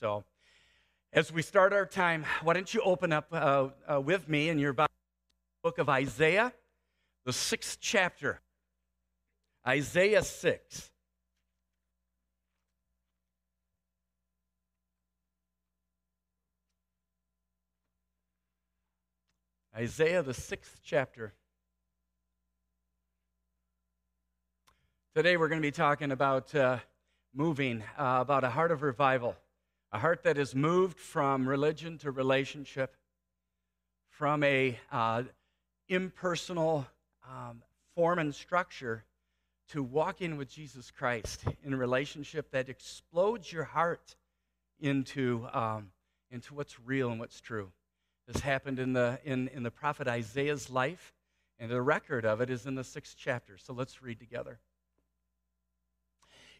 So, as we start our time, why don't you open up uh, uh, with me in your book of Isaiah, the sixth chapter. Isaiah 6. Isaiah, the sixth chapter. Today we're going to be talking about uh, moving, uh, about a heart of revival, a heart that is moved from religion to relationship, from a uh, impersonal um, form and structure to walking with Jesus Christ in a relationship that explodes your heart into, um, into what's real and what's true. This happened in the, in, in the prophet Isaiah's life, and the record of it is in the sixth chapter. So let's read together.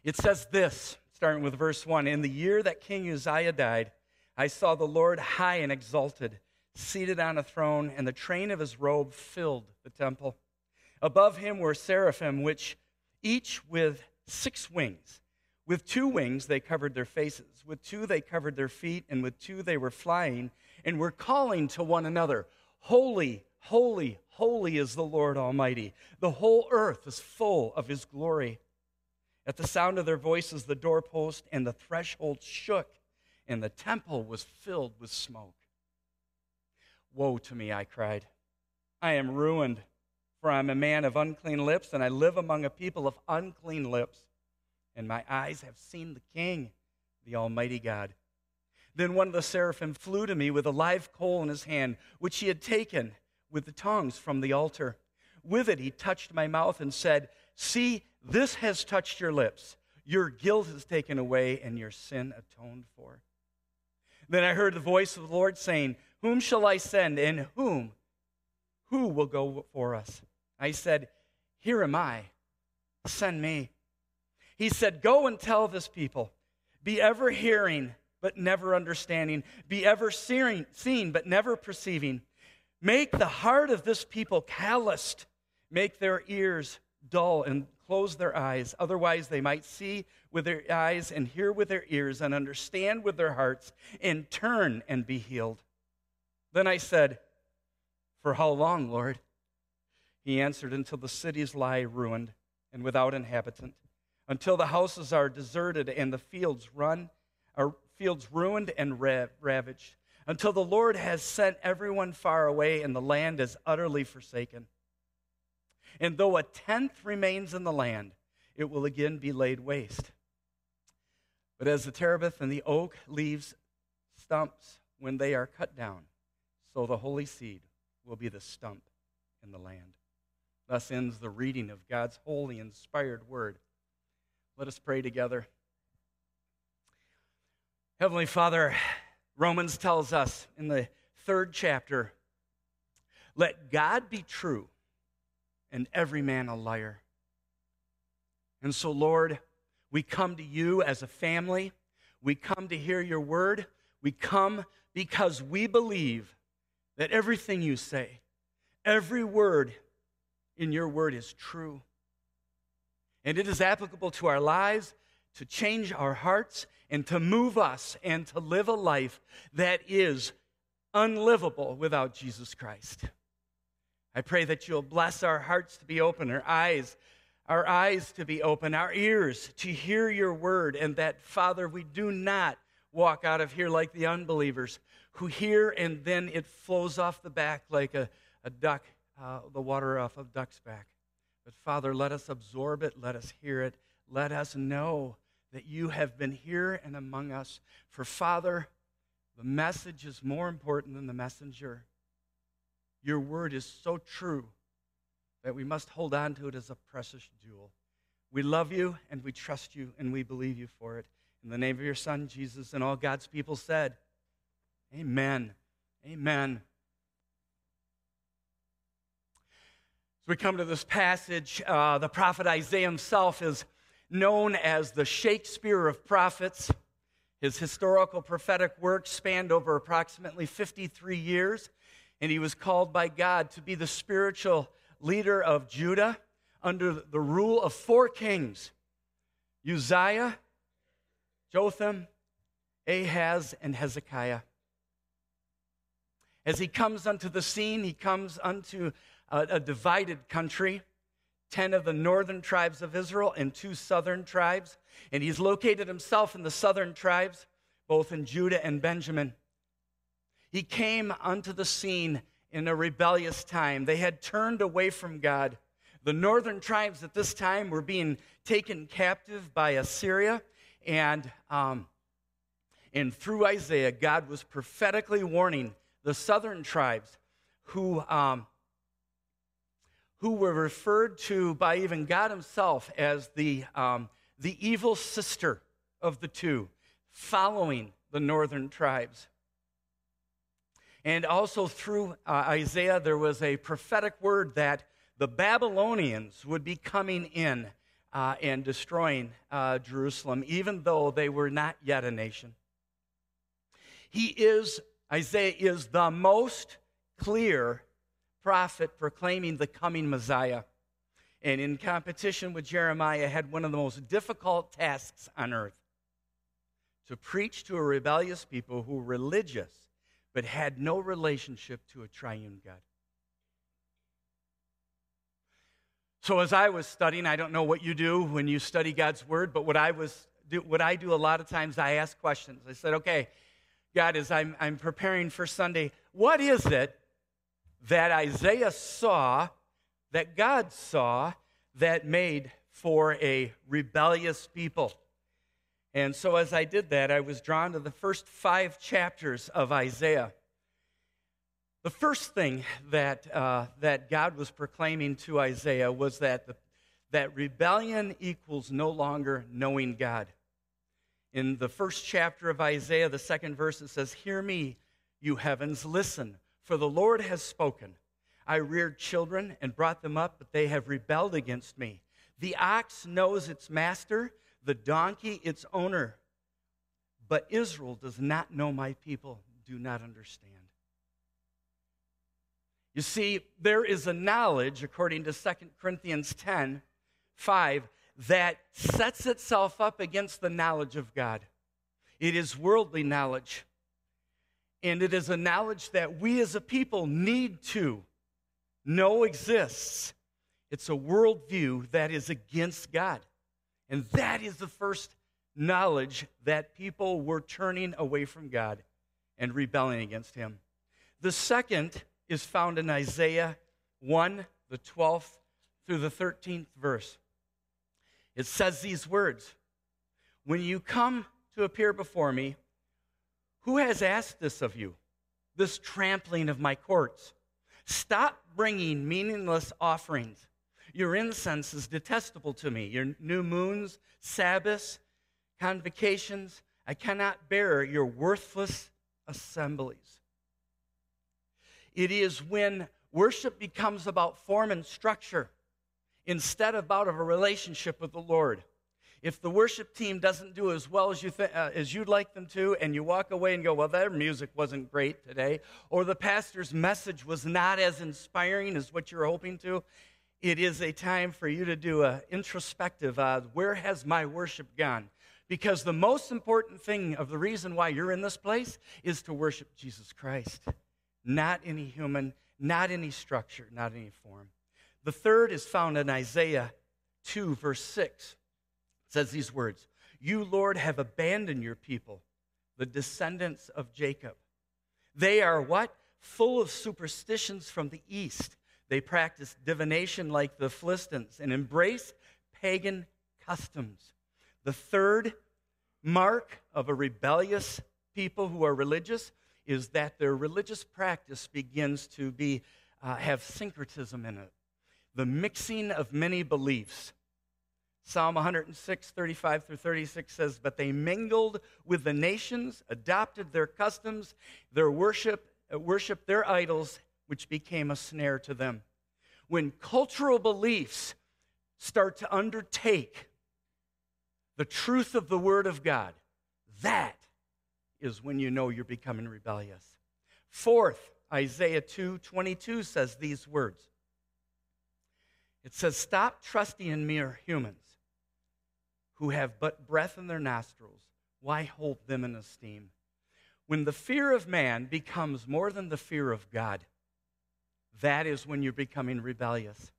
It says this, starting with verse 1 In the year that King Uzziah died, I saw the Lord high and exalted, seated on a throne, and the train of his robe filled the temple. Above him were seraphim, which each with six wings. With two wings they covered their faces, with two they covered their feet, and with two they were flying and we're calling to one another Holy, holy, holy is the Lord Almighty. The whole earth is full of his glory. At the sound of their voices, the doorpost and the threshold shook, and the temple was filled with smoke. Woe to me, I cried. I am ruined, for I am a man of unclean lips, and I live among a people of unclean lips. And my eyes have seen the King, the Almighty God. Then one of the seraphim flew to me with a live coal in his hand, which he had taken with the tongs from the altar. With it, he touched my mouth and said, See, this has touched your lips. Your guilt is taken away and your sin atoned for. Then I heard the voice of the Lord saying, Whom shall I send and whom? Who will go for us? I said, Here am I. Send me. He said, Go and tell this people, be ever hearing but never understanding, be ever seeing, seeing, but never perceiving. Make the heart of this people calloused, make their ears dull, and close their eyes. Otherwise, they might see with their eyes and hear with their ears and understand with their hearts and turn and be healed. Then I said, For how long, Lord? He answered, Until the cities lie ruined and without inhabitant, until the houses are deserted and the fields run, are fields ruined and ravaged, until the Lord has sent everyone far away and the land is utterly forsaken. And though a tenth remains in the land, it will again be laid waste. But as the terebinth and the oak leaves stumps when they are cut down, so the holy seed will be the stump in the land. Thus ends the reading of God's holy, inspired word. Let us pray together. Heavenly Father, Romans tells us in the third chapter let God be true and every man a liar. And so, Lord, we come to you as a family. We come to hear your word. We come because we believe that everything you say, every word in your word is true. And it is applicable to our lives to change our hearts and to move us and to live a life that is unlivable without Jesus Christ. I pray that you'll bless our hearts to be open, our eyes, our eyes to be open, our ears to hear your word, and that, Father, we do not walk out of here like the unbelievers who hear and then it flows off the back like a, a duck, uh, the water off of duck's back. But Father, let us absorb it, let us hear it, let us know that you have been here and among us. For Father, the message is more important than the messenger. Your word is so true that we must hold on to it as a precious jewel. We love you and we trust you and we believe you for it. In the name of your Son, Jesus, and all God's people said, Amen. Amen. As we come to this passage, uh, the prophet Isaiah himself is known as the Shakespeare of prophets. His historical prophetic work spanned over approximately 53 years, and he was called by God to be the spiritual leader of Judah under the rule of four kings Uzziah, Jotham, Ahaz and Hezekiah. As he comes onto the scene, he comes unto a, a divided country 10 of the northern tribes of Israel and two southern tribes. And he's located himself in the southern tribes, both in Judah and Benjamin. He came unto the scene in a rebellious time. They had turned away from God. The northern tribes at this time were being taken captive by Assyria. And, um, and through Isaiah, God was prophetically warning the southern tribes who, um, who were referred to by even God Himself as the, um, the evil sister of the two, following the northern tribes. And also through uh, Isaiah, there was a prophetic word that the Babylonians would be coming in uh, and destroying uh, Jerusalem, even though they were not yet a nation. He is, Isaiah is the most clear prophet proclaiming the coming Messiah. And in competition with Jeremiah, had one of the most difficult tasks on earth to preach to a rebellious people who were religious but had no relationship to a triune God. So as I was studying, I don't know what you do when you study God's word, but what I was what I do a lot of times, I ask questions. I said, okay, God, as I'm, I'm preparing for Sunday, what is it that Isaiah saw, that God saw, that made for a rebellious people? And so, as I did that, I was drawn to the first five chapters of Isaiah. The first thing that, uh, that God was proclaiming to Isaiah was that, the, that rebellion equals no longer knowing God. In the first chapter of Isaiah, the second verse, it says, Hear me, you heavens, listen, for the Lord has spoken. I reared children and brought them up, but they have rebelled against me. The ox knows its master the donkey its owner. But Israel does not know my people, do not understand. You see, there is a knowledge, according to 2 Corinthians 10 5, that sets itself up against the knowledge of God. It is worldly knowledge. And it is a knowledge that we as a people need to know exists. It's a worldview that is against God. And that is the first knowledge that people were turning away from God and rebelling against Him. The second is found in Isaiah 1, the 12th through the 13th verse. It says these words When you come to appear before me, who has asked this of you, this trampling of my courts? Stop bringing meaningless offerings your incense is detestable to me. Your new moons, Sabbaths, convocations, I cannot bear your worthless assemblies. It is when worship becomes about form and structure instead of about of a relationship with the Lord. If the worship team doesn't do as well as, you th- uh, as you'd like them to, and you walk away and go, Well, their music wasn't great today, or the pastor's message was not as inspiring as what you're hoping to, it is a time for you to do an introspective uh, where has my worship gone? Because the most important thing of the reason why you're in this place is to worship Jesus Christ, not any human, not any structure, not any form. The third is found in Isaiah 2, verse 6. It says these words You, Lord, have abandoned your people, the descendants of Jacob. They are what? Full of superstitions from the east they practice divination like the Philistines and embrace pagan customs. The third mark of a rebellious people who are religious is that their religious practice begins to be, uh, have syncretism in it, the mixing of many beliefs. Psalm 106, 35 through 36 says, But they mingled with the nations, adopted their customs, their worship, worshiped their idols, which became a snare to them. When cultural beliefs start to undertake the truth of the Word of God, that is when you know you're becoming rebellious. Fourth, Isaiah 2 22 says these words. It says, Stop trusting in mere humans who have but breath in their nostrils, Why hold them in esteem? When the fear of man becomes more than the fear of God, that is when you're becoming rebellious.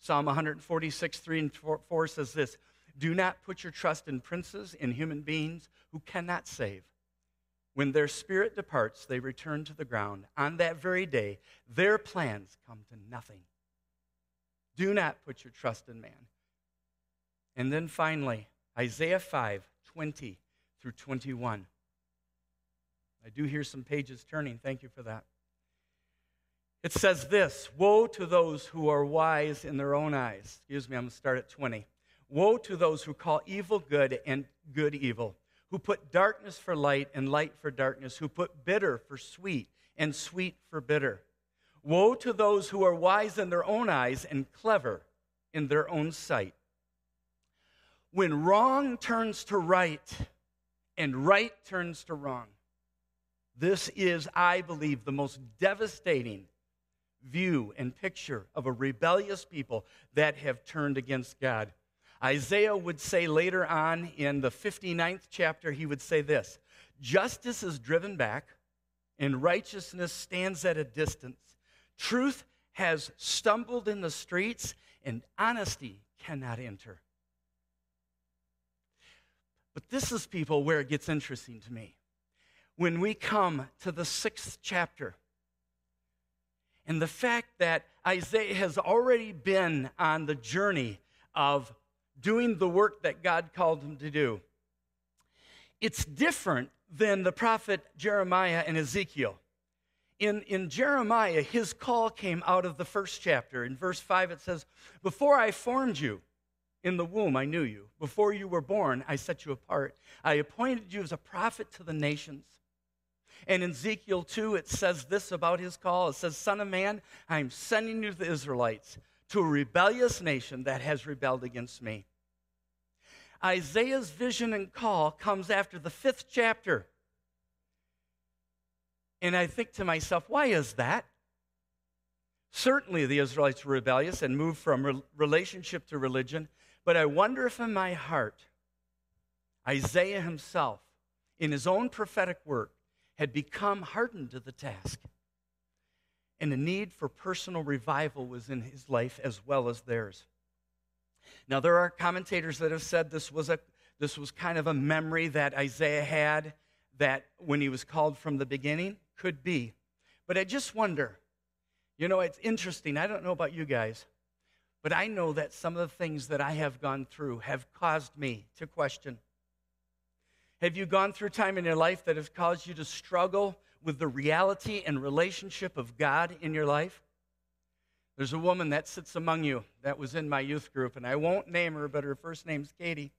Psalm 146, 3 and 4 says this Do not put your trust in princes, in human beings who cannot save. When their spirit departs, they return to the ground. On that very day, their plans come to nothing. Do not put your trust in man. And then finally, Isaiah 5 20 through 21. I do hear some pages turning. Thank you for that. It says this Woe to those who are wise in their own eyes. Excuse me, I'm going to start at 20. Woe to those who call evil good and good evil, who put darkness for light and light for darkness, who put bitter for sweet and sweet for bitter. Woe to those who are wise in their own eyes and clever in their own sight. When wrong turns to right and right turns to wrong, this is, I believe, the most devastating view and picture of a rebellious people that have turned against God. Isaiah would say later on in the 59th chapter, he would say this Justice is driven back, and righteousness stands at a distance. Truth has stumbled in the streets, and honesty cannot enter. But this is, people, where it gets interesting to me when we come to the sixth chapter. And the fact that Isaiah has already been on the journey of doing the work that God called him to do. It's different than the prophet Jeremiah and Ezekiel. In, in Jeremiah, his call came out of the first chapter. In verse 5, it says, Before I formed you in the womb, I knew you. Before you were born, I set you apart. I appointed you as a prophet to the nations. And in Ezekiel 2, it says this about his call. It says, Son of man, I'm sending you to the Israelites, to a rebellious nation that has rebelled against me. Isaiah's vision and call comes after the fifth chapter. And I think to myself, why is that? Certainly, the Israelites were rebellious and moved from re- relationship to religion, but I wonder if in my heart, Isaiah himself, in his own prophetic work, had become hardened to the task. And the need for personal revival was in his life as well as theirs. Now, there are commentators that have said this was, a, this was kind of a memory that Isaiah had that when he was called from the beginning, could be. But I just wonder, you know, it's interesting. I don't know about you guys, but I know that some of the things that I have gone through have caused me to question have you gone through time in your life that has caused you to struggle with the reality and relationship of God in your life? There's a woman that sits among you that was in my youth group, and I won't name her, but her first name's Katie.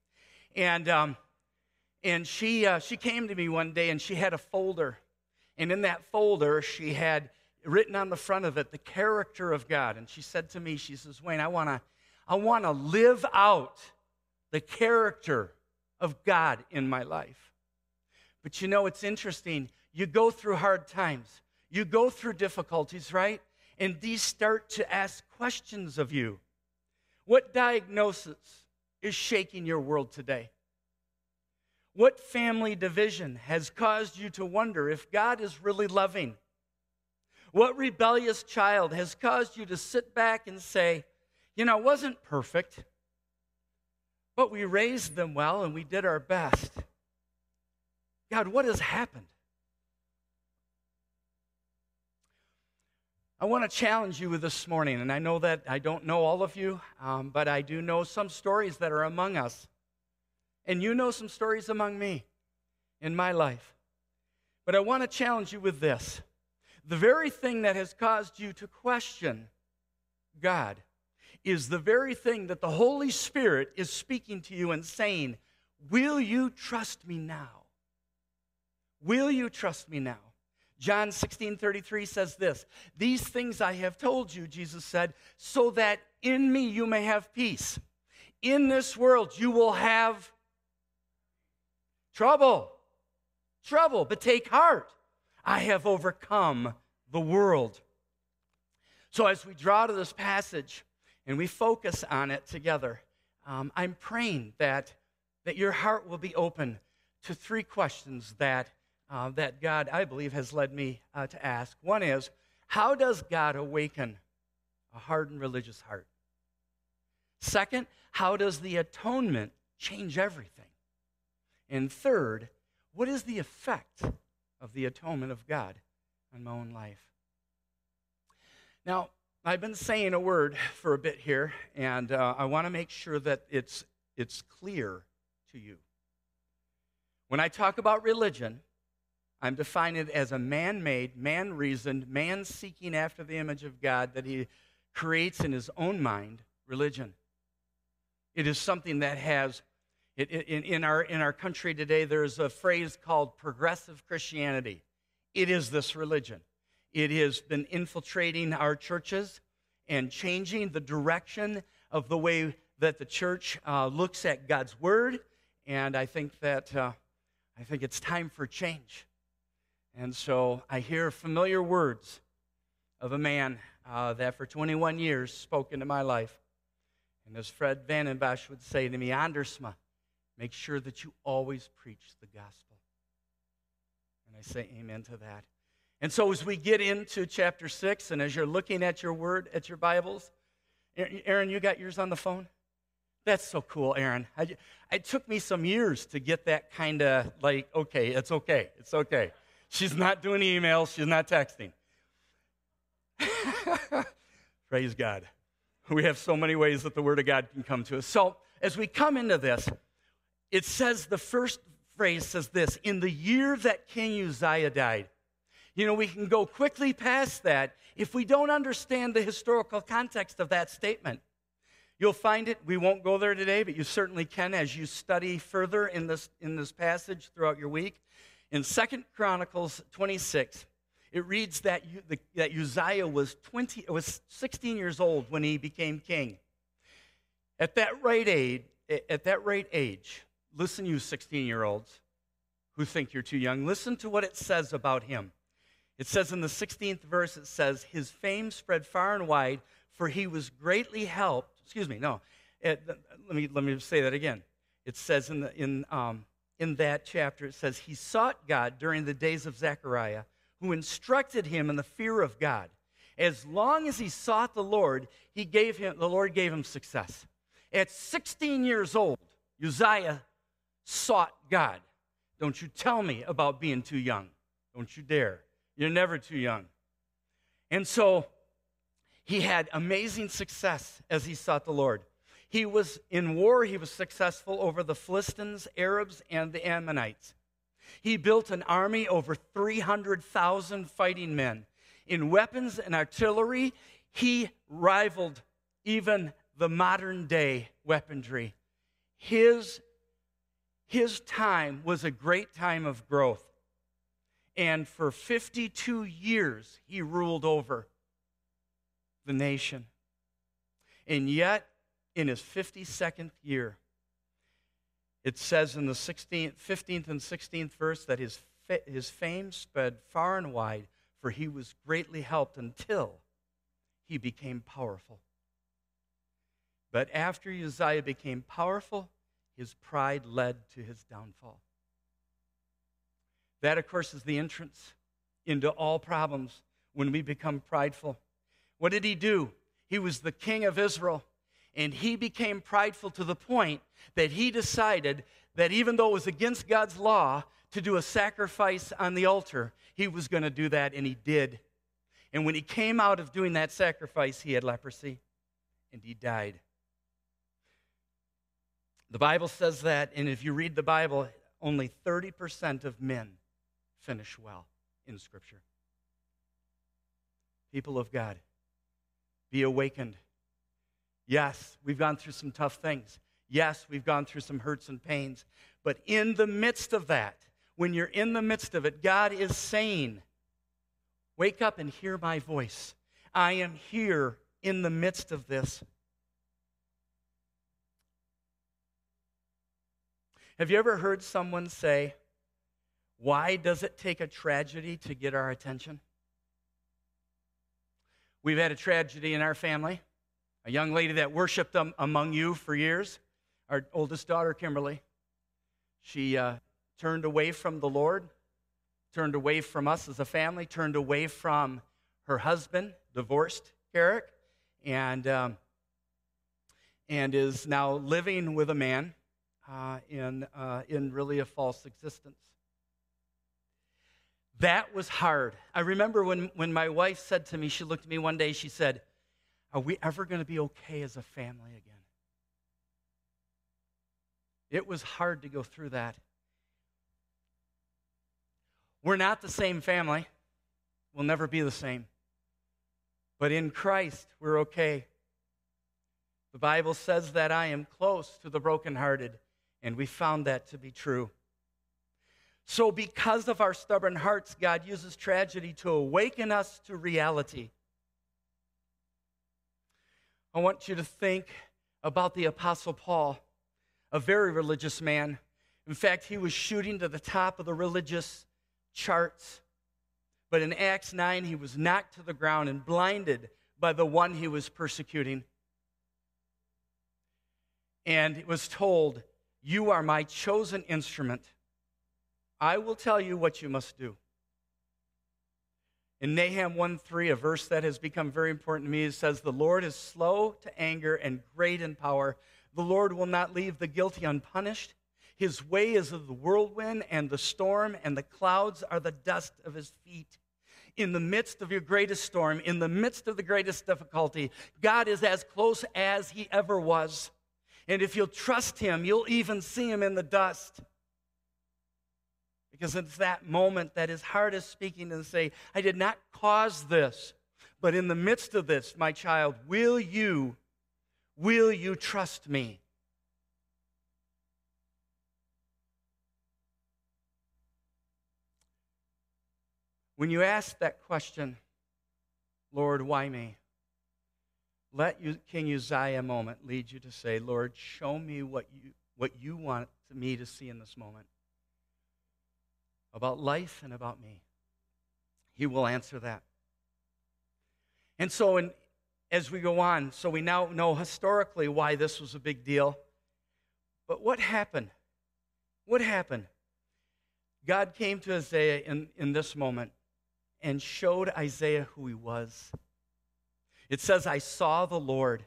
And, um, and she, uh, she came to me one day and she had a folder. And in that folder, she had written on the front of it the character of God. And she said to me, She says, Wayne, I want to I wanna live out the character of God in my life. But you know, it's interesting. You go through hard times, you go through difficulties, right? And these start to ask questions of you. What diagnosis is shaking your world today? What family division has caused you to wonder if God is really loving? What rebellious child has caused you to sit back and say, you know, I wasn't perfect, but we raised them well and we did our best. God, what has happened? I want to challenge you with this morning, and I know that I don't know all of you, um, but I do know some stories that are among us. And you know some stories among me in my life. But I want to challenge you with this the very thing that has caused you to question God is the very thing that the Holy Spirit is speaking to you and saying, Will you trust me now? Will you trust me now? John 16 33 says this These things I have told you, Jesus said, so that in me you may have peace. In this world you will have trouble. Trouble, but take heart. I have overcome the world. So, as we draw to this passage, and we focus on it together, um, I'm praying that, that your heart will be open to three questions that, uh, that God, I believe, has led me uh, to ask. One is, how does God awaken a hardened religious heart? Second, how does the atonement change everything? And third, what is the effect of the atonement of God on my own life? Now, I've been saying a word for a bit here, and uh, I want to make sure that it's, it's clear to you. When I talk about religion, I'm defining it as a man made, man reasoned, man seeking after the image of God that he creates in his own mind religion. It is something that has, it, in, in, our, in our country today, there's a phrase called progressive Christianity. It is this religion. It has been infiltrating our churches and changing the direction of the way that the church uh, looks at God's word. And I think that uh, I think it's time for change. And so I hear familiar words of a man uh, that for 21 years spoke into my life. And as Fred Vandenbosch would say to me, Andersma, make sure that you always preach the gospel. And I say amen to that. And so as we get into chapter 6, and as you're looking at your word, at your Bibles, Aaron, you got yours on the phone? That's so cool, Aaron. I, it took me some years to get that kind of like, okay, it's okay, it's okay. She's not doing emails, she's not texting. Praise God. We have so many ways that the Word of God can come to us. So, as we come into this, it says the first phrase says this In the year that King Uzziah died. You know, we can go quickly past that if we don't understand the historical context of that statement. You'll find it. We won't go there today, but you certainly can as you study further in this, in this passage throughout your week. In Second Chronicles 26, it reads that, that Uzziah was, 20, was 16 years old when he became king. At that right age, at that right age, listen, you 16 year olds who think you're too young, listen to what it says about him. It says in the 16th verse, it says, His fame spread far and wide, for he was greatly helped. Excuse me, no. It, let, me, let me say that again. It says in, the, in um, in that chapter, it says, He sought God during the days of Zechariah, who instructed him in the fear of God. As long as he sought the Lord, he gave him, the Lord gave him success. At 16 years old, Uzziah sought God. Don't you tell me about being too young. Don't you dare. You're never too young. And so he had amazing success as he sought the Lord. He was in war, he was successful over the Philistines, Arabs, and the Ammonites. He built an army over 300,000 fighting men. In weapons and artillery, he rivaled even the modern day weaponry. His, his time was a great time of growth. And for 52 years, he ruled over the nation. And yet, in his 52nd year. It says in the 16th, 15th and 16th verse that his, his fame spread far and wide, for he was greatly helped until he became powerful. But after Uzziah became powerful, his pride led to his downfall. That, of course, is the entrance into all problems when we become prideful. What did he do? He was the king of Israel. And he became prideful to the point that he decided that even though it was against God's law to do a sacrifice on the altar, he was going to do that, and he did. And when he came out of doing that sacrifice, he had leprosy and he died. The Bible says that, and if you read the Bible, only 30% of men finish well in Scripture. People of God, be awakened Yes, we've gone through some tough things. Yes, we've gone through some hurts and pains. But in the midst of that, when you're in the midst of it, God is saying, Wake up and hear my voice. I am here in the midst of this. Have you ever heard someone say, Why does it take a tragedy to get our attention? We've had a tragedy in our family a young lady that worshiped among you for years, our oldest daughter, Kimberly. She uh, turned away from the Lord, turned away from us as a family, turned away from her husband, divorced Eric, and, um, and is now living with a man uh, in, uh, in really a false existence. That was hard. I remember when, when my wife said to me, she looked at me one day, she said, Are we ever going to be okay as a family again? It was hard to go through that. We're not the same family. We'll never be the same. But in Christ, we're okay. The Bible says that I am close to the brokenhearted, and we found that to be true. So, because of our stubborn hearts, God uses tragedy to awaken us to reality. I want you to think about the Apostle Paul, a very religious man. In fact, he was shooting to the top of the religious charts. But in Acts 9, he was knocked to the ground and blinded by the one he was persecuting. And it was told, You are my chosen instrument. I will tell you what you must do. In Nahum 1 3, a verse that has become very important to me, it says, The Lord is slow to anger and great in power. The Lord will not leave the guilty unpunished. His way is of the whirlwind and the storm, and the clouds are the dust of his feet. In the midst of your greatest storm, in the midst of the greatest difficulty, God is as close as he ever was. And if you'll trust him, you'll even see him in the dust. Because it's that moment that his heart is speaking and say, I did not cause this, but in the midst of this, my child, will you, will you trust me? When you ask that question, Lord, why me? Let you, King Uzziah moment lead you to say, Lord, show me what you, what you want me to see in this moment about life and about me. He will answer that. And so, in, as we go on, so we now know historically why this was a big deal. But what happened? What happened? God came to Isaiah in, in this moment and showed Isaiah who he was. It says, I saw the Lord.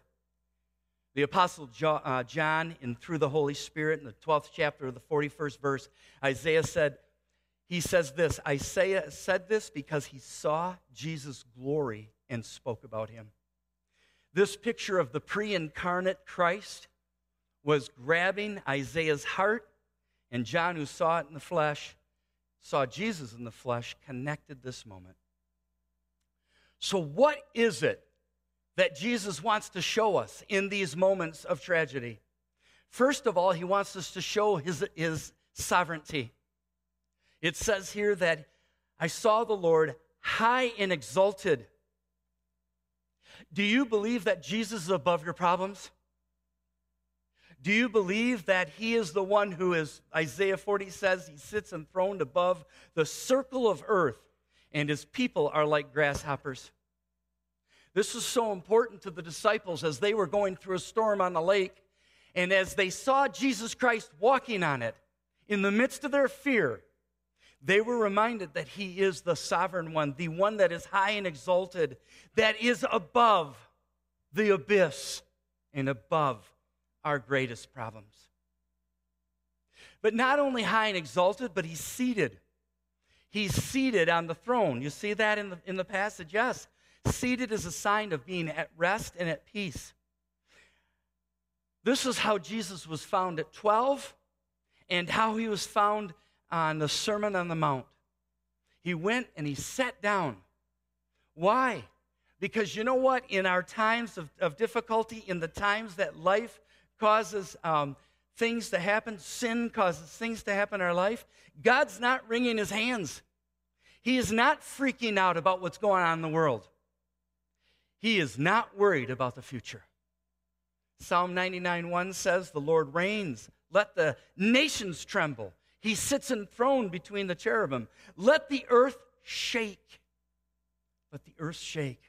The Apostle uh, John, in through the Holy Spirit, in the 12th chapter of the 41st verse, Isaiah said, he says this Isaiah said this because he saw Jesus' glory and spoke about him. This picture of the pre incarnate Christ was grabbing Isaiah's heart, and John, who saw it in the flesh, saw Jesus in the flesh, connected this moment. So, what is it that Jesus wants to show us in these moments of tragedy? First of all, he wants us to show his, his sovereignty. It says here that I saw the Lord high and exalted. Do you believe that Jesus is above your problems? Do you believe that he is the one who is, Isaiah 40 says, he sits enthroned above the circle of earth, and his people are like grasshoppers? This was so important to the disciples as they were going through a storm on the lake, and as they saw Jesus Christ walking on it, in the midst of their fear, they were reminded that he is the sovereign one, the one that is high and exalted, that is above the abyss and above our greatest problems. But not only high and exalted, but he's seated. He's seated on the throne. You see that in the, in the passage? Yes. Seated is a sign of being at rest and at peace. This is how Jesus was found at 12 and how he was found on the Sermon on the Mount. He went and he sat down. Why? Because you know what? In our times of, of difficulty, in the times that life causes um, things to happen, sin causes things to happen in our life, God's not wringing his hands. He is not freaking out about what's going on in the world. He is not worried about the future. Psalm 99 1 says, The Lord reigns. Let the nations tremble. He sits enthroned between the cherubim. Let the earth shake. Let the earth shake.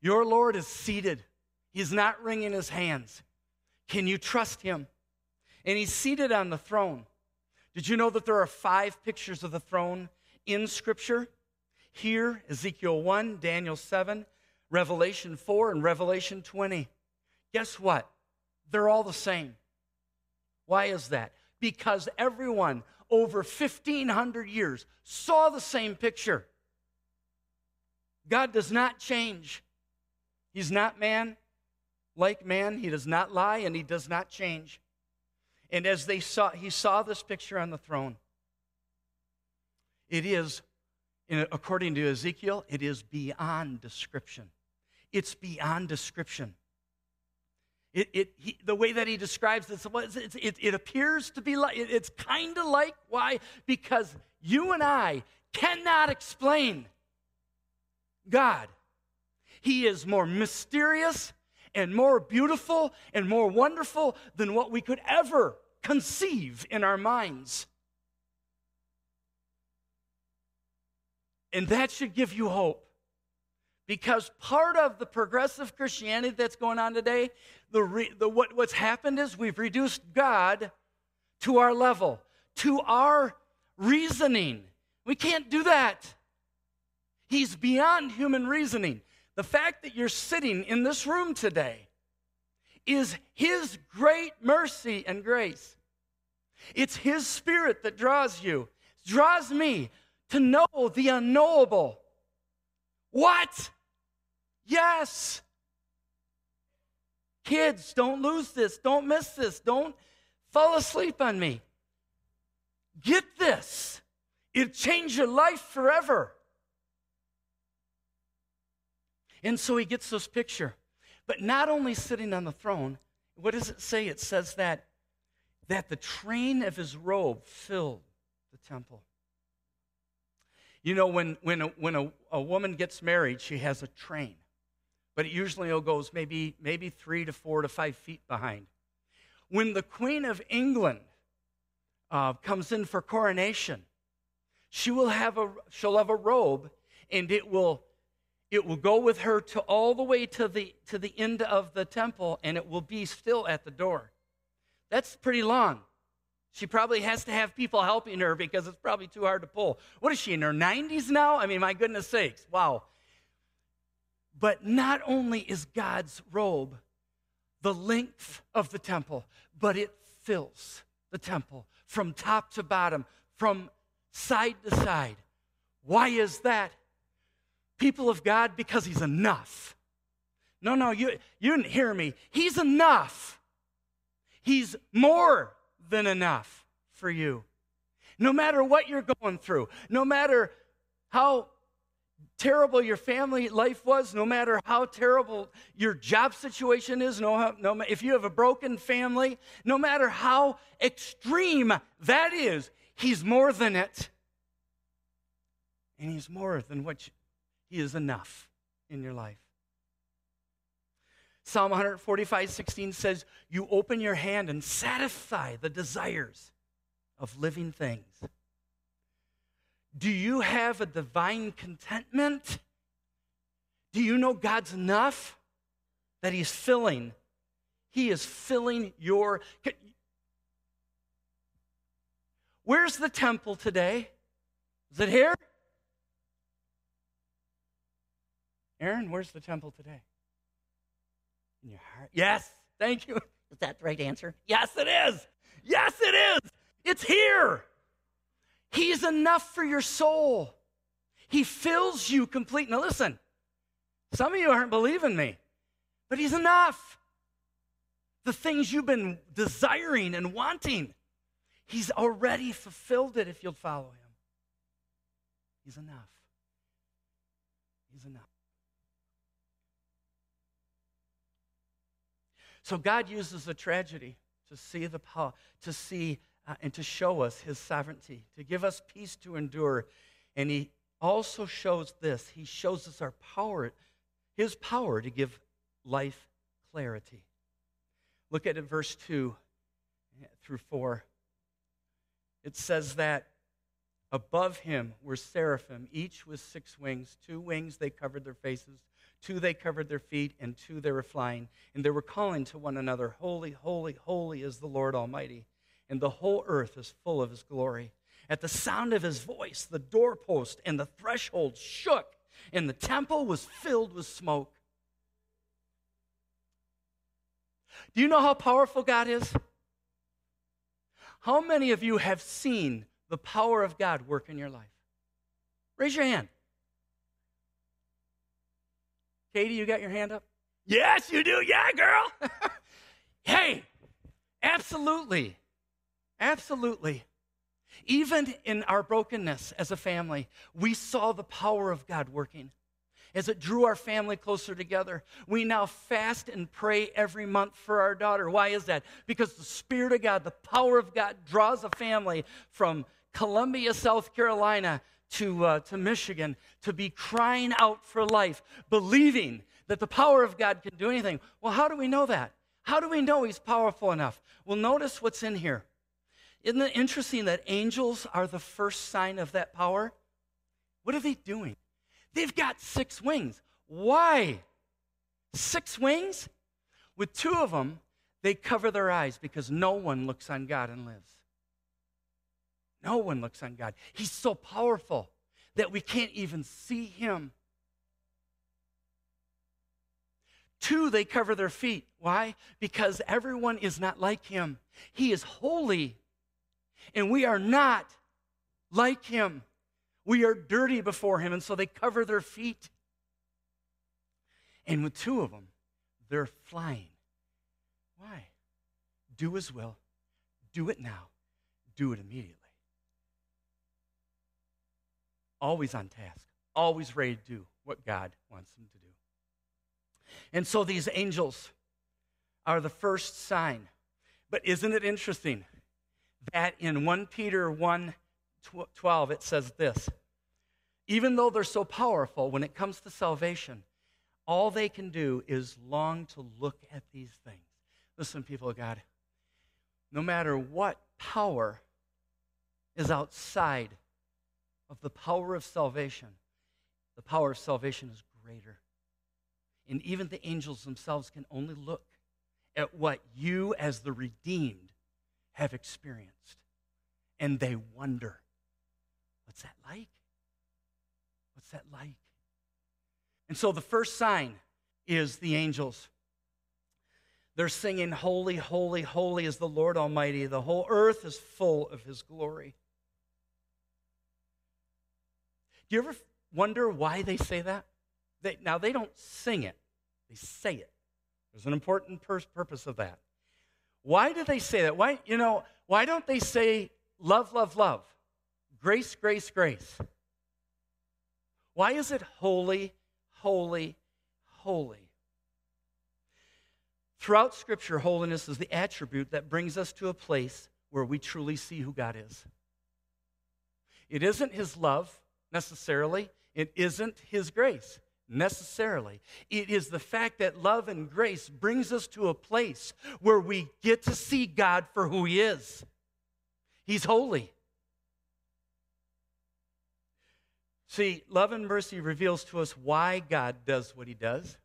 Your Lord is seated He's not wringing his hands. Can you trust him? And he's seated on the throne. Did you know that there are five pictures of the throne in Scripture? Here, Ezekiel 1, Daniel 7, Revelation 4, and Revelation 20. Guess what? They're all the same. Why is that? Because everyone over 1,500 years saw the same picture. God does not change. He's not man like man. He does not lie and he does not change. And as they saw, he saw this picture on the throne. It is, according to Ezekiel, it is beyond description. It's beyond description. It, it, he, the way that he describes this, it, it, it appears to be like, it's kind of like, why? Because you and I cannot explain God. He is more mysterious and more beautiful and more wonderful than what we could ever conceive in our minds. And that should give you hope. Because part of the progressive Christianity that's going on today, the, re, the what, what's happened is we've reduced God to our level, to our reasoning. We can't do that. He's beyond human reasoning. The fact that you're sitting in this room today is His great mercy and grace. It's His Spirit that draws you, draws me to know the unknowable. What? Yes. Kids, don't lose this. Don't miss this. Don't fall asleep on me. Get this. It'll change your life forever. And so he gets this picture. But not only sitting on the throne, what does it say? It says that, that the train of his robe filled the temple. You know, when, when, a, when a, a woman gets married, she has a train, but it usually goes maybe, maybe three to four to five feet behind. When the Queen of England uh, comes in for coronation, she will have a, she'll have a robe and it will it will go with her to all the way to the to the end of the temple and it will be still at the door. That's pretty long. She probably has to have people helping her because it's probably too hard to pull. What is she in her 90s now? I mean my goodness sakes. Wow but not only is god's robe the length of the temple but it fills the temple from top to bottom from side to side why is that people of God because He's enough. No, no, you, you didn't hear me. He's enough. He's more than enough for you. No matter what you're going through, no matter how terrible your family life was, no matter how terrible your job situation is, no, no, if you have a broken family, no matter how extreme that is, He's more than it. And He's more than what you, he is enough in your life. Psalm 145, 16 says, You open your hand and satisfy the desires of living things. Do you have a divine contentment? Do you know God's enough? That He's filling. He is filling your. Where's the temple today? Is it here? Aaron, where's the temple today? In your heart? Yes, thank you. Is that the right answer? Yes, it is. Yes, it is. It's here. He's enough for your soul. He fills you complete. Now, listen, some of you aren't believing me, but He's enough. The things you've been desiring and wanting, He's already fulfilled it if you'll follow Him. He's enough. He's enough. So God uses the tragedy to see the power, to see uh, and to show us his sovereignty, to give us peace to endure. And he also shows this he shows us our power, his power to give life clarity. Look at it, verse 2 through 4. It says that above him were seraphim, each with six wings. Two wings they covered their faces, Two they covered their feet, and two they were flying. And they were calling to one another, Holy, holy, holy is the Lord Almighty. And the whole earth is full of his glory. At the sound of his voice, the doorpost and the threshold shook, and the temple was filled with smoke. Do you know how powerful God is? How many of you have seen the power of God work in your life? Raise your hand. Katie, you got your hand up? Yes, you do. Yeah, girl. hey, absolutely. Absolutely. Even in our brokenness as a family, we saw the power of God working as it drew our family closer together. We now fast and pray every month for our daughter. Why is that? Because the Spirit of God, the power of God, draws a family from Columbia, South Carolina to, uh, to Michigan to be crying out for life, believing that the power of God can do anything. Well, how do we know that? How do we know He's powerful enough? Well, notice what's in here. Isn't it interesting that angels are the first sign of that power? What are they doing? They've got six wings. Why? Six wings? With two of them, they cover their eyes because no one looks on God and lives. No one looks on God. He's so powerful that we can't even see him. Two, they cover their feet. Why? Because everyone is not like him. He is holy, and we are not like him. We are dirty before him, and so they cover their feet. And with two of them, they're flying. Why? Do his will. Do it now. Do it immediately. Always on task. Always ready to do what God wants them to do. And so these angels are the first sign. But isn't it interesting that in 1 Peter 1 12, it says this Even though they're so powerful, when it comes to salvation, all they can do is long to look at these things. Listen, people of God, no matter what power is outside of the power of salvation, the power of salvation is greater. And even the angels themselves can only look at what you, as the redeemed, have experienced. And they wonder What's that like? What's that like? And so the first sign is the angels. They're singing, Holy, holy, holy is the Lord Almighty. The whole earth is full of his glory. Do you ever wonder why they say that? They, now, they don't sing it, they say it. There's an important pur- purpose of that. Why do they say that? Why, you know, why don't they say love, love, love? Grace, grace, grace. Why is it holy, holy, holy? Throughout Scripture, holiness is the attribute that brings us to a place where we truly see who God is. It isn't His love necessarily, it isn't His grace necessarily. It is the fact that love and grace brings us to a place where we get to see God for who He is. He's holy. See, love and mercy reveals to us why God does what he does.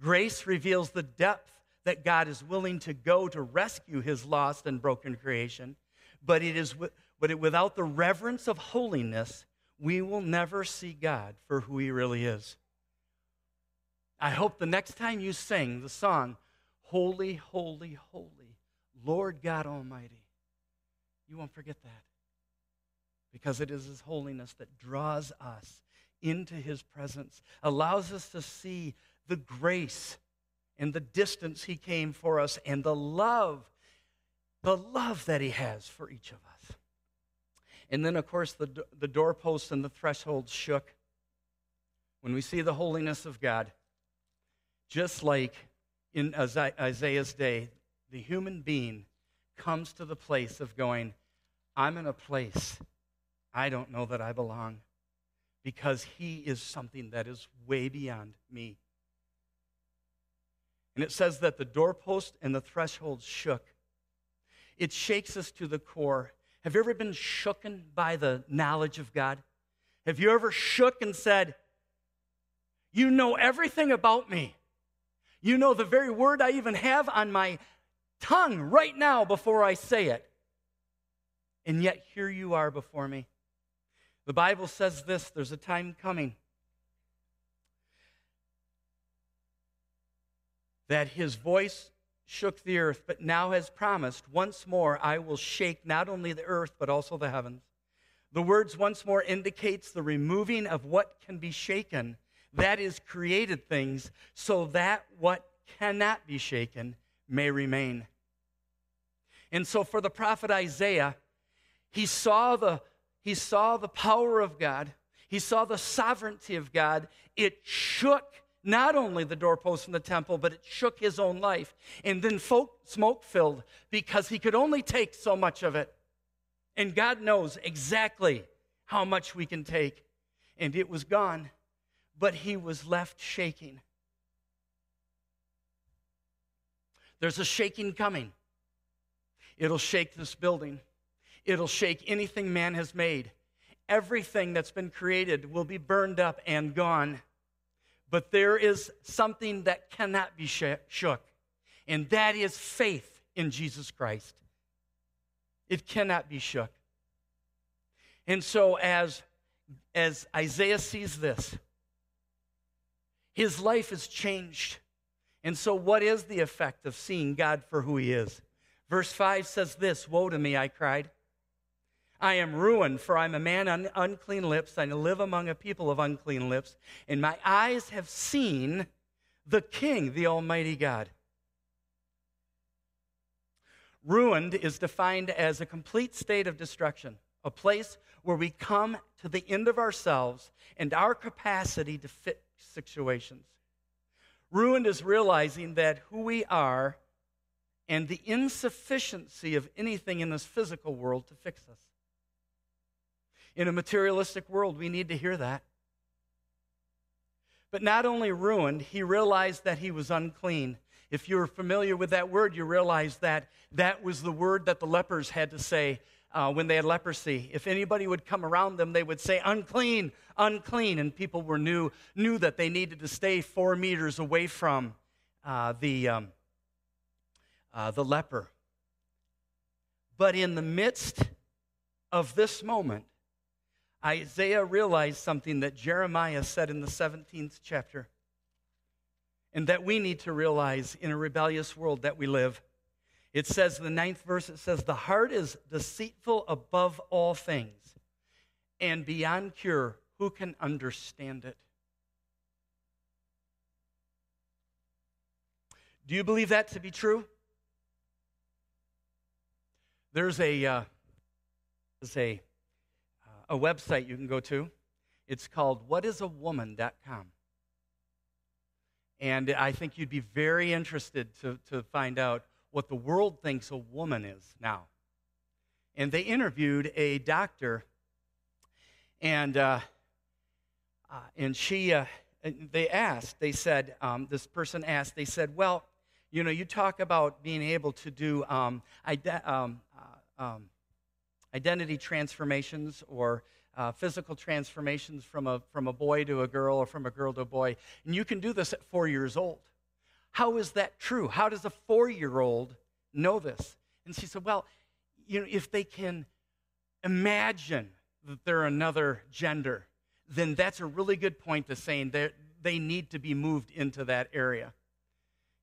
Grace reveals the depth that God is willing to go to rescue his lost and broken creation. But it is but it, without the reverence of holiness, we will never see God for who he really is. I hope the next time you sing the song, Holy, Holy, Holy, Lord God Almighty, you won't forget that because it is His holiness that draws us into His presence, allows us to see the grace and the distance He came for us and the love, the love that He has for each of us. And then, of course, the, the doorposts and the thresholds shook. When we see the holiness of God, just like in Isaiah's day, the human being comes to the place of going, I'm in a place I don't know that I belong because he is something that is way beyond me. And it says that the doorpost and the threshold shook. It shakes us to the core. Have you ever been shooken by the knowledge of God? Have you ever shook and said, You know everything about me? You know the very word I even have on my tongue right now before I say it. And yet here you are before me. The Bible says this there's a time coming that his voice shook the earth, but now has promised, once more I will shake not only the earth, but also the heavens. The words once more indicates the removing of what can be shaken, that is, created things, so that what cannot be shaken may remain. And so for the prophet Isaiah, he saw the, he saw the power of God, he saw the sovereignty of God. It shook not only the doorposts in the temple, but it shook his own life. And then smoke filled because he could only take so much of it. And God knows exactly how much we can take. And it was gone, but he was left shaking. There's a shaking coming. It'll shake this building, it'll shake anything man has made. Everything that's been created will be burned up and gone. But there is something that cannot be shook, and that is faith in Jesus Christ. It cannot be shook. And so, as, as Isaiah sees this, his life is changed. And so, what is the effect of seeing God for who he is? Verse 5 says this Woe to me, I cried. I am ruined, for I'm a man on unclean lips. I live among a people of unclean lips, and my eyes have seen the King, the Almighty God. Ruined is defined as a complete state of destruction, a place where we come to the end of ourselves and our capacity to fit situations. Ruined is realizing that who we are and the insufficiency of anything in this physical world to fix us. In a materialistic world, we need to hear that. But not only ruined, he realized that he was unclean. If you're familiar with that word, you realize that that was the word that the lepers had to say uh, when they had leprosy. If anybody would come around them, they would say, unclean, unclean. And people were knew, knew that they needed to stay four meters away from uh, the, um, uh, the leper. But in the midst of this moment, Isaiah realized something that Jeremiah said in the 17th chapter and that we need to realize in a rebellious world that we live. It says the ninth verse, it says, The heart is deceitful above all things and beyond cure. Who can understand it? Do you believe that to be true? There's a, uh, there's a, uh, a website you can go to. It's called whatisawoman.com. And I think you'd be very interested to, to find out what the world thinks a woman is now. And they interviewed a doctor, and, uh, uh, and she, uh, they asked, they said, um, this person asked, they said, well, you know, you talk about being able to do um, ide- um, uh, um identity transformations or uh, physical transformations from a, from a boy to a girl or from a girl to a boy. And you can do this at four years old. How is that true? How does a four year old know this? And she said, Well, you know, if they can imagine that they're another gender, then that's a really good point to saying that they need to be moved into that area.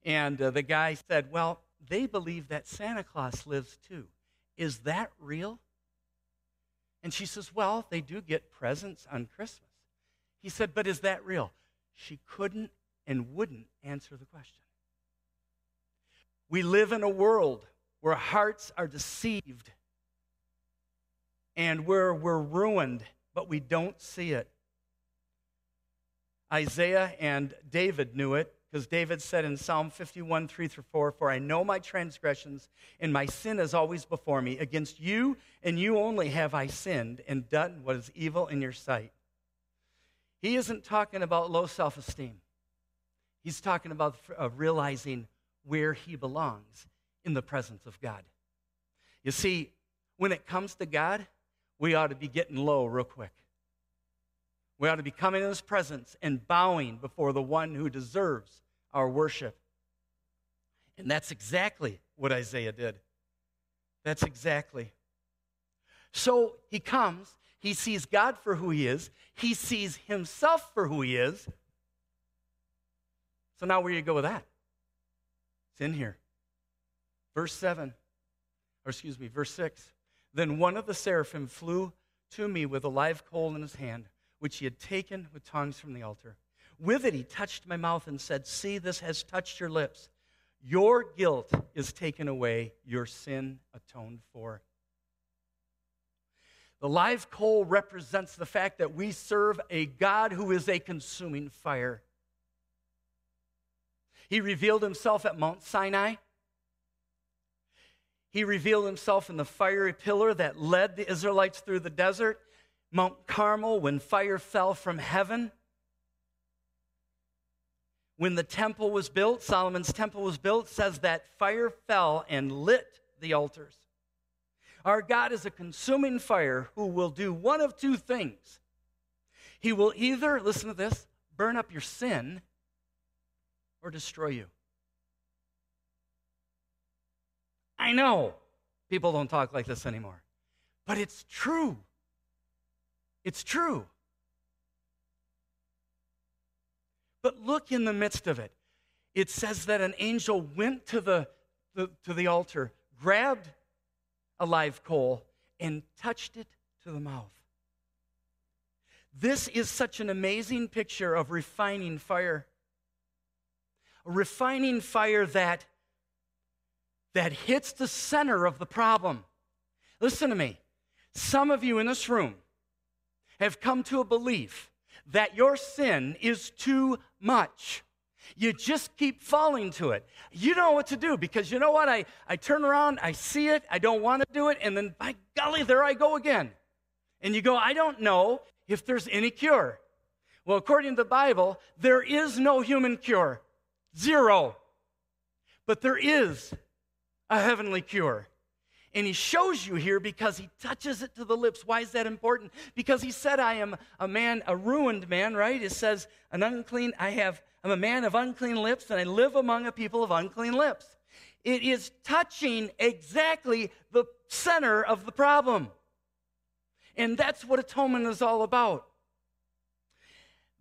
And uh, the guy said, Well, they believe that Santa Claus lives too. Is that real? And she says, Well, they do get presents on Christmas. He said, But is that real? She couldn't and wouldn't answer the question. We live in a world where hearts are deceived and where we're ruined, but we don't see it. Isaiah and David knew it because David said in Psalm 51, 3 through 4, For I know my transgressions, and my sin is always before me. Against you and you only have I sinned and done what is evil in your sight. He isn't talking about low self esteem. He's talking about uh, realizing where he belongs in the presence of God. You see, when it comes to God, we ought to be getting low real quick. We ought to be coming in his presence and bowing before the one who deserves our worship. And that's exactly what Isaiah did. That's exactly. So he comes, he sees God for who he is, he sees himself for who he is. So now where do you go with that? It's in here. Verse 7, or excuse me, verse 6. Then one of the seraphim flew to me with a live coal in his hand, which he had taken with tongs from the altar. With it, he touched my mouth and said, See, this has touched your lips. Your guilt is taken away, your sin atoned for. The live coal represents the fact that we serve a God who is a consuming fire. He revealed himself at Mount Sinai. He revealed himself in the fiery pillar that led the Israelites through the desert. Mount Carmel, when fire fell from heaven. When the temple was built, Solomon's temple was built, says that fire fell and lit the altars. Our God is a consuming fire who will do one of two things. He will either, listen to this, burn up your sin or destroy you. I know people don't talk like this anymore, but it's true. It's true. But look in the midst of it. It says that an angel went to the, the, to the altar, grabbed a live coal, and touched it to the mouth. This is such an amazing picture of refining fire. A refining fire that, that hits the center of the problem. Listen to me. Some of you in this room have come to a belief that your sin is too much. You just keep falling to it. You know what to do because you know what? I, I turn around, I see it, I don't want to do it, and then by golly, there I go again. And you go, I don't know if there's any cure. Well, according to the Bible, there is no human cure. Zero. But there is a heavenly cure. And he shows you here because he touches it to the lips. Why is that important? Because he said, I am a man, a ruined man, right? It says, an unclean, I have, I'm a man of unclean lips, and I live among a people of unclean lips. It is touching exactly the center of the problem. And that's what atonement is all about.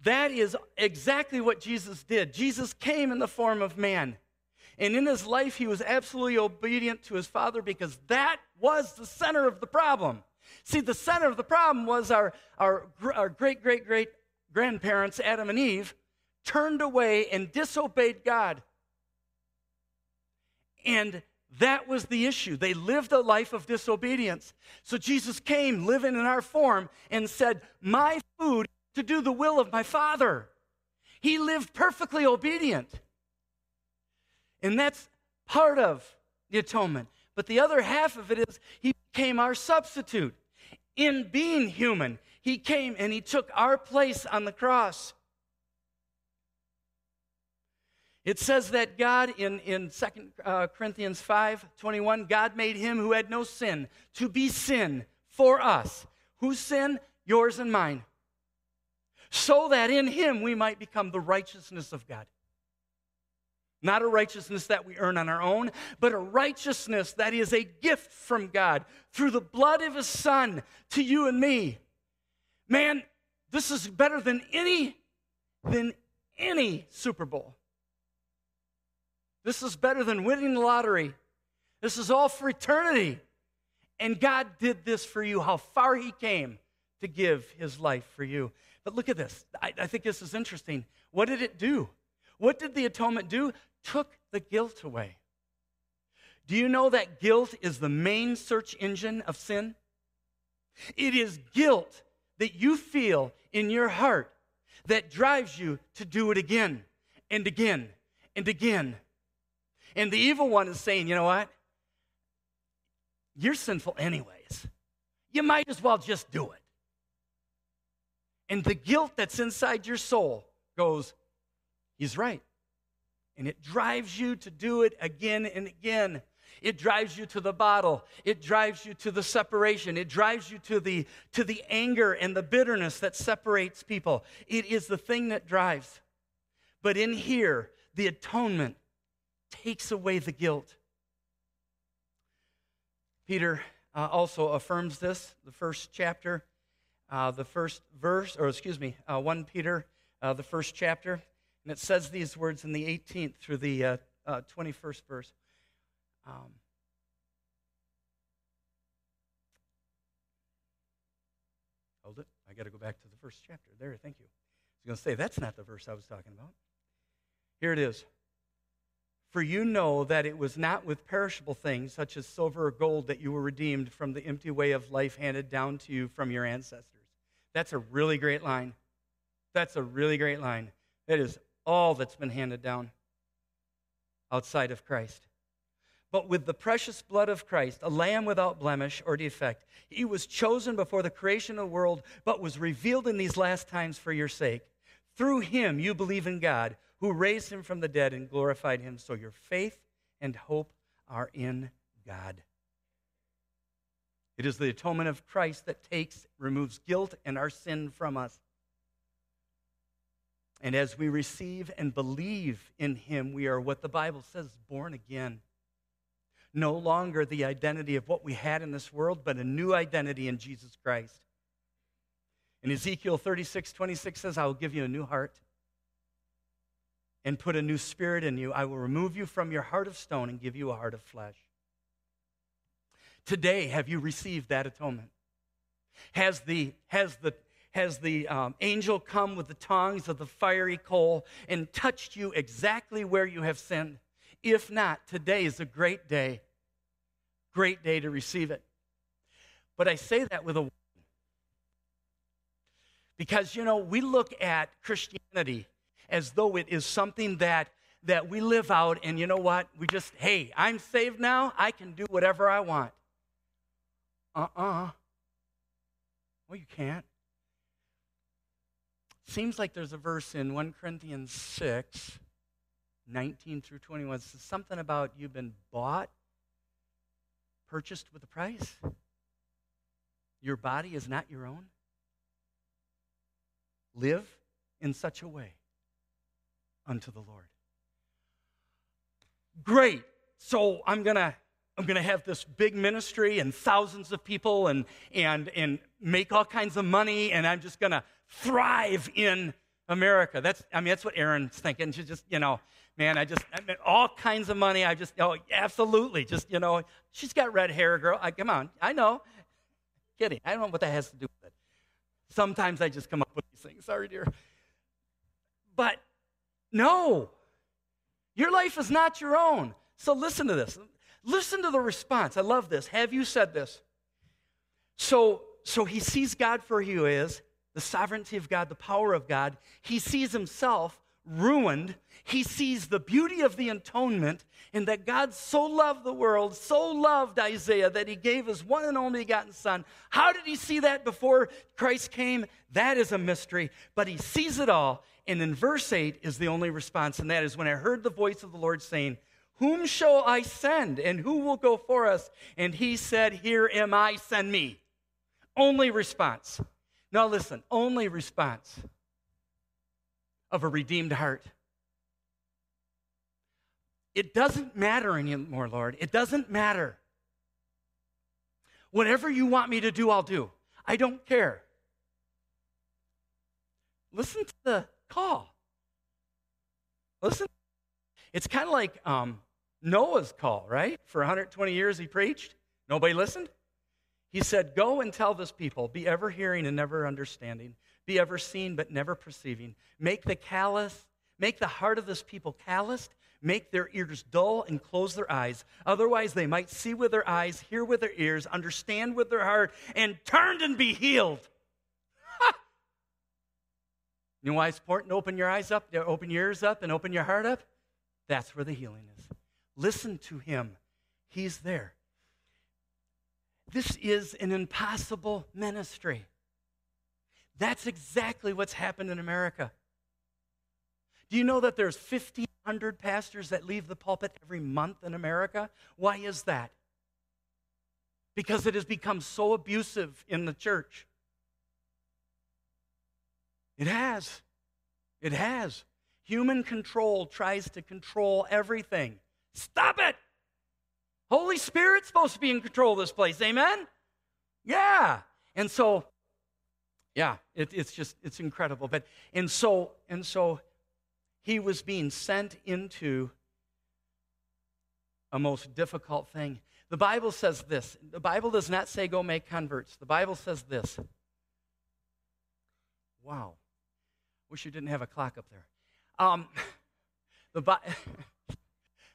That is exactly what Jesus did. Jesus came in the form of man. And in his life, he was absolutely obedient to his father because that was the center of the problem. See, the center of the problem was our, our, our great, great, great grandparents, Adam and Eve, turned away and disobeyed God. And that was the issue. They lived a life of disobedience. So Jesus came living in our form and said, My food to do the will of my Father. He lived perfectly obedient. And that's part of the atonement. But the other half of it is he became our substitute. In being human, he came and he took our place on the cross. It says that God in, in 2 uh, Corinthians 5 21, God made him who had no sin to be sin for us. Whose sin? Yours and mine. So that in him we might become the righteousness of God. Not a righteousness that we earn on our own, but a righteousness that is a gift from God through the blood of His Son to you and me. Man, this is better than any, than any Super Bowl. This is better than winning the lottery. This is all for eternity. And God did this for you, how far He came to give His life for you. But look at this. I, I think this is interesting. What did it do? What did the atonement do? took the guilt away. Do you know that guilt is the main search engine of sin? It is guilt that you feel in your heart that drives you to do it again and again and again. And the evil one is saying, you know what? You're sinful anyways. You might as well just do it. And the guilt that's inside your soul goes, he's right. And it drives you to do it again and again. It drives you to the bottle. It drives you to the separation. It drives you to the, to the anger and the bitterness that separates people. It is the thing that drives. But in here, the atonement takes away the guilt. Peter uh, also affirms this, the first chapter, uh, the first verse, or excuse me, uh, 1 Peter, uh, the first chapter. And it says these words in the 18th through the 21st uh, verse. Um, hold it. I got to go back to the first chapter. There, thank you. I was going to say, that's not the verse I was talking about. Here it is. For you know that it was not with perishable things, such as silver or gold, that you were redeemed from the empty way of life handed down to you from your ancestors. That's a really great line. That's a really great line. That is all that's been handed down outside of Christ. But with the precious blood of Christ, a lamb without blemish or defect, he was chosen before the creation of the world, but was revealed in these last times for your sake. Through him you believe in God who raised him from the dead and glorified him. So your faith and hope are in God. It is the atonement of Christ that takes, removes guilt and our sin from us. And as we receive and believe in him, we are what the Bible says born again. No longer the identity of what we had in this world, but a new identity in Jesus Christ. And Ezekiel 36, 26 says, I will give you a new heart and put a new spirit in you. I will remove you from your heart of stone and give you a heart of flesh. Today, have you received that atonement? Has the, has the, has the um, angel come with the tongs of the fiery coal and touched you exactly where you have sinned? If not, today is a great day. Great day to receive it. But I say that with a warning. because you know we look at Christianity as though it is something that that we live out and you know what we just hey i'm saved now i can do whatever i want uh-uh well you can't seems like there's a verse in 1 corinthians 6 19 through 21 says something about you've been bought purchased with a price your body is not your own live in such a way unto the Lord. Great. So I'm going to I'm going to have this big ministry and thousands of people and, and, and make all kinds of money, and I'm just going to thrive in America. That's, I mean, that's what Erin's thinking. She's just, you know, man, I just, I mean, all kinds of money. I just, oh, absolutely. Just, you know, she's got red hair, girl. I, come on. I know. Kidding. I don't know what that has to do with it. Sometimes I just come up with these things. Sorry, dear. But no, your life is not your own. So listen to this. Listen to the response. I love this. Have you said this? So, so he sees God for who he is, the sovereignty of God, the power of God. He sees himself ruined. He sees the beauty of the atonement and that God so loved the world, so loved Isaiah that he gave his one and only begotten son. How did he see that before Christ came? That is a mystery, but he sees it all and in verse 8 is the only response, and that is when I heard the voice of the Lord saying, Whom shall I send, and who will go for us? And he said, Here am I, send me. Only response. Now listen, only response of a redeemed heart. It doesn't matter anymore, Lord. It doesn't matter. Whatever you want me to do, I'll do. I don't care. Listen to the call. Listen, it's kind of like um, Noah's call, right? For 120 years he preached, nobody listened. He said, Go and tell this people, be ever hearing and never understanding, be ever seen but never perceiving. Make the callous, make the heart of this people calloused, make their ears dull and close their eyes. Otherwise, they might see with their eyes, hear with their ears, understand with their heart, and turn and be healed. You know why it's important to open your eyes up, open your ears up, and open your heart up? That's where the healing is. Listen to him. He's there. This is an impossible ministry. That's exactly what's happened in America. Do you know that there's 1,500 pastors that leave the pulpit every month in America? Why is that? Because it has become so abusive in the church. It has. It has. Human control tries to control everything. Stop it! Holy Spirit's supposed to be in control of this place. Amen? Yeah. And so, yeah, it, it's just, it's incredible. But, and so, and so he was being sent into a most difficult thing. The Bible says this. The Bible does not say go make converts. The Bible says this. Wow. Wish you didn't have a clock up there. Um, the Bi-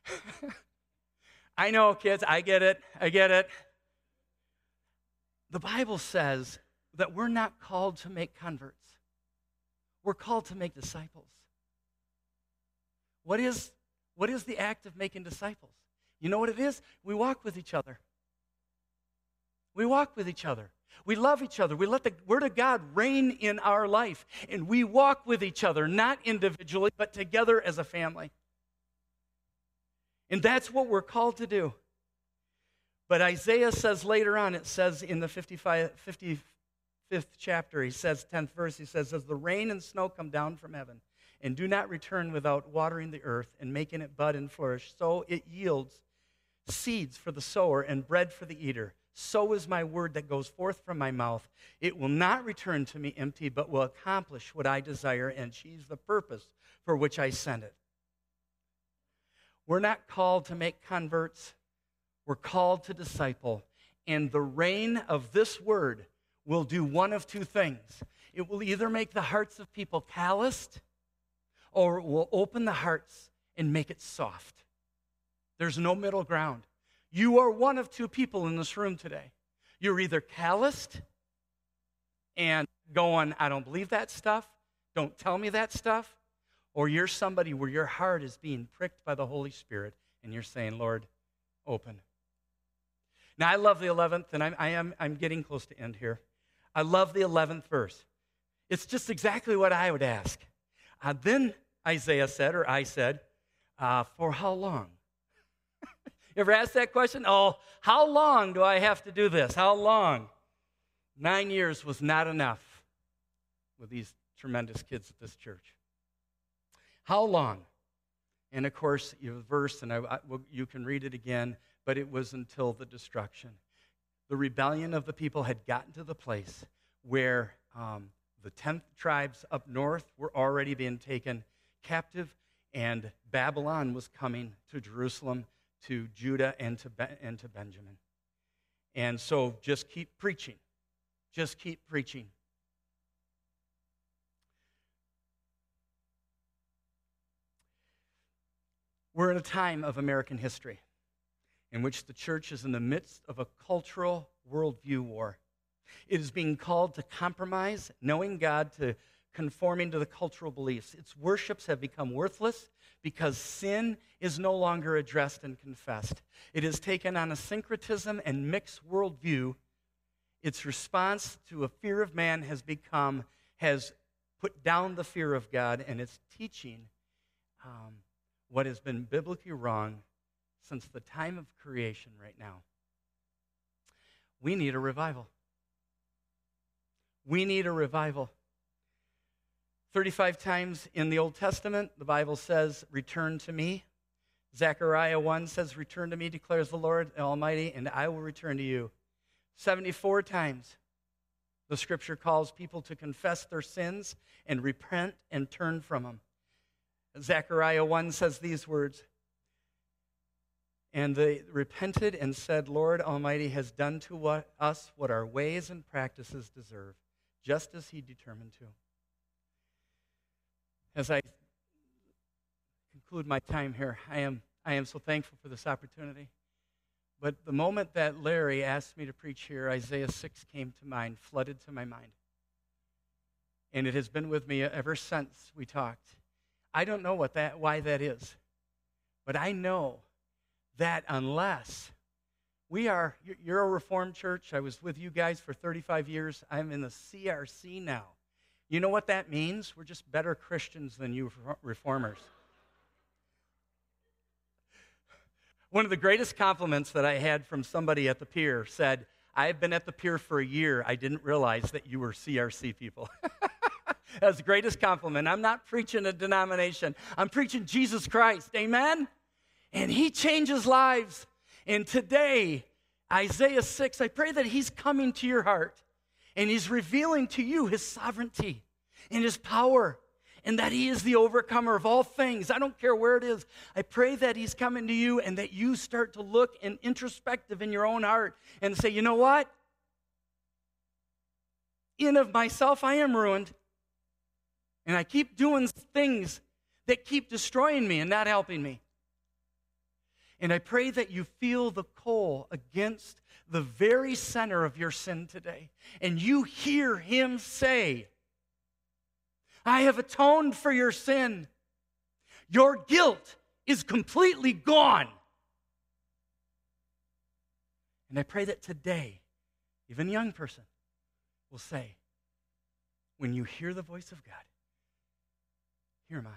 I know, kids, I get it. I get it. The Bible says that we're not called to make converts, we're called to make disciples. What is, what is the act of making disciples? You know what it is? We walk with each other. We walk with each other. We love each other. We let the Word of God reign in our life. And we walk with each other, not individually, but together as a family. And that's what we're called to do. But Isaiah says later on, it says in the 55, 55th chapter, he says, 10th verse, he says, As the rain and snow come down from heaven, and do not return without watering the earth and making it bud and flourish, so it yields seeds for the sower and bread for the eater. So is my word that goes forth from my mouth. It will not return to me empty, but will accomplish what I desire and achieve the purpose for which I sent it. We're not called to make converts, we're called to disciple. And the reign of this word will do one of two things it will either make the hearts of people calloused, or it will open the hearts and make it soft. There's no middle ground. You are one of two people in this room today. You're either calloused and going, I don't believe that stuff, don't tell me that stuff, or you're somebody where your heart is being pricked by the Holy Spirit and you're saying, Lord, open. Now, I love the 11th, and I'm, I am, I'm getting close to end here. I love the 11th verse. It's just exactly what I would ask. Uh, then Isaiah said, or I said, uh, For how long? you ever asked that question? Oh, how long do I have to do this? How long? Nine years was not enough with these tremendous kids at this church. How long? And of course, you have a verse, and I, I, well, you can read it again, but it was until the destruction. The rebellion of the people had gotten to the place where um, the 10th tribes up north were already being taken captive, and Babylon was coming to Jerusalem, to Judah, and to, Be- and to Benjamin. And so just keep preaching. Just keep preaching. We're in a time of American history in which the church is in the midst of a cultural worldview war. It is being called to compromise, knowing God, to conforming to the cultural beliefs. Its worships have become worthless because sin is no longer addressed and confessed. It has taken on a syncretism and mixed worldview. Its response to a fear of man has become, has put down the fear of God, and its teaching um, what has been biblically wrong since the time of creation right now. We need a revival. We need a revival. 35 times in the Old Testament, the Bible says, Return to me. Zechariah 1 says, Return to me, declares the Lord Almighty, and I will return to you. 74 times, the scripture calls people to confess their sins and repent and turn from them. Zechariah 1 says these words And they repented and said, Lord Almighty has done to what, us what our ways and practices deserve, just as he determined to. As I conclude my time here, I am, I am so thankful for this opportunity. But the moment that Larry asked me to preach here, Isaiah 6 came to mind, flooded to my mind. And it has been with me ever since we talked. I don't know what that, why that is, but I know that unless we are, you're a Reformed church. I was with you guys for 35 years. I'm in the CRC now. You know what that means? We're just better Christians than you reformers. One of the greatest compliments that I had from somebody at the pier said, I've been at the pier for a year. I didn't realize that you were CRC people. That's the greatest compliment. I'm not preaching a denomination, I'm preaching Jesus Christ. Amen? And He changes lives. And today, Isaiah 6, I pray that He's coming to your heart and He's revealing to you His sovereignty and His power and that He is the overcomer of all things. I don't care where it is. I pray that He's coming to you and that you start to look and introspective in your own heart and say, you know what? In of myself, I am ruined. And I keep doing things that keep destroying me and not helping me. And I pray that you feel the coal against the very center of your sin today. And you hear him say, I have atoned for your sin. Your guilt is completely gone. And I pray that today, even a young person will say, when you hear the voice of God, here am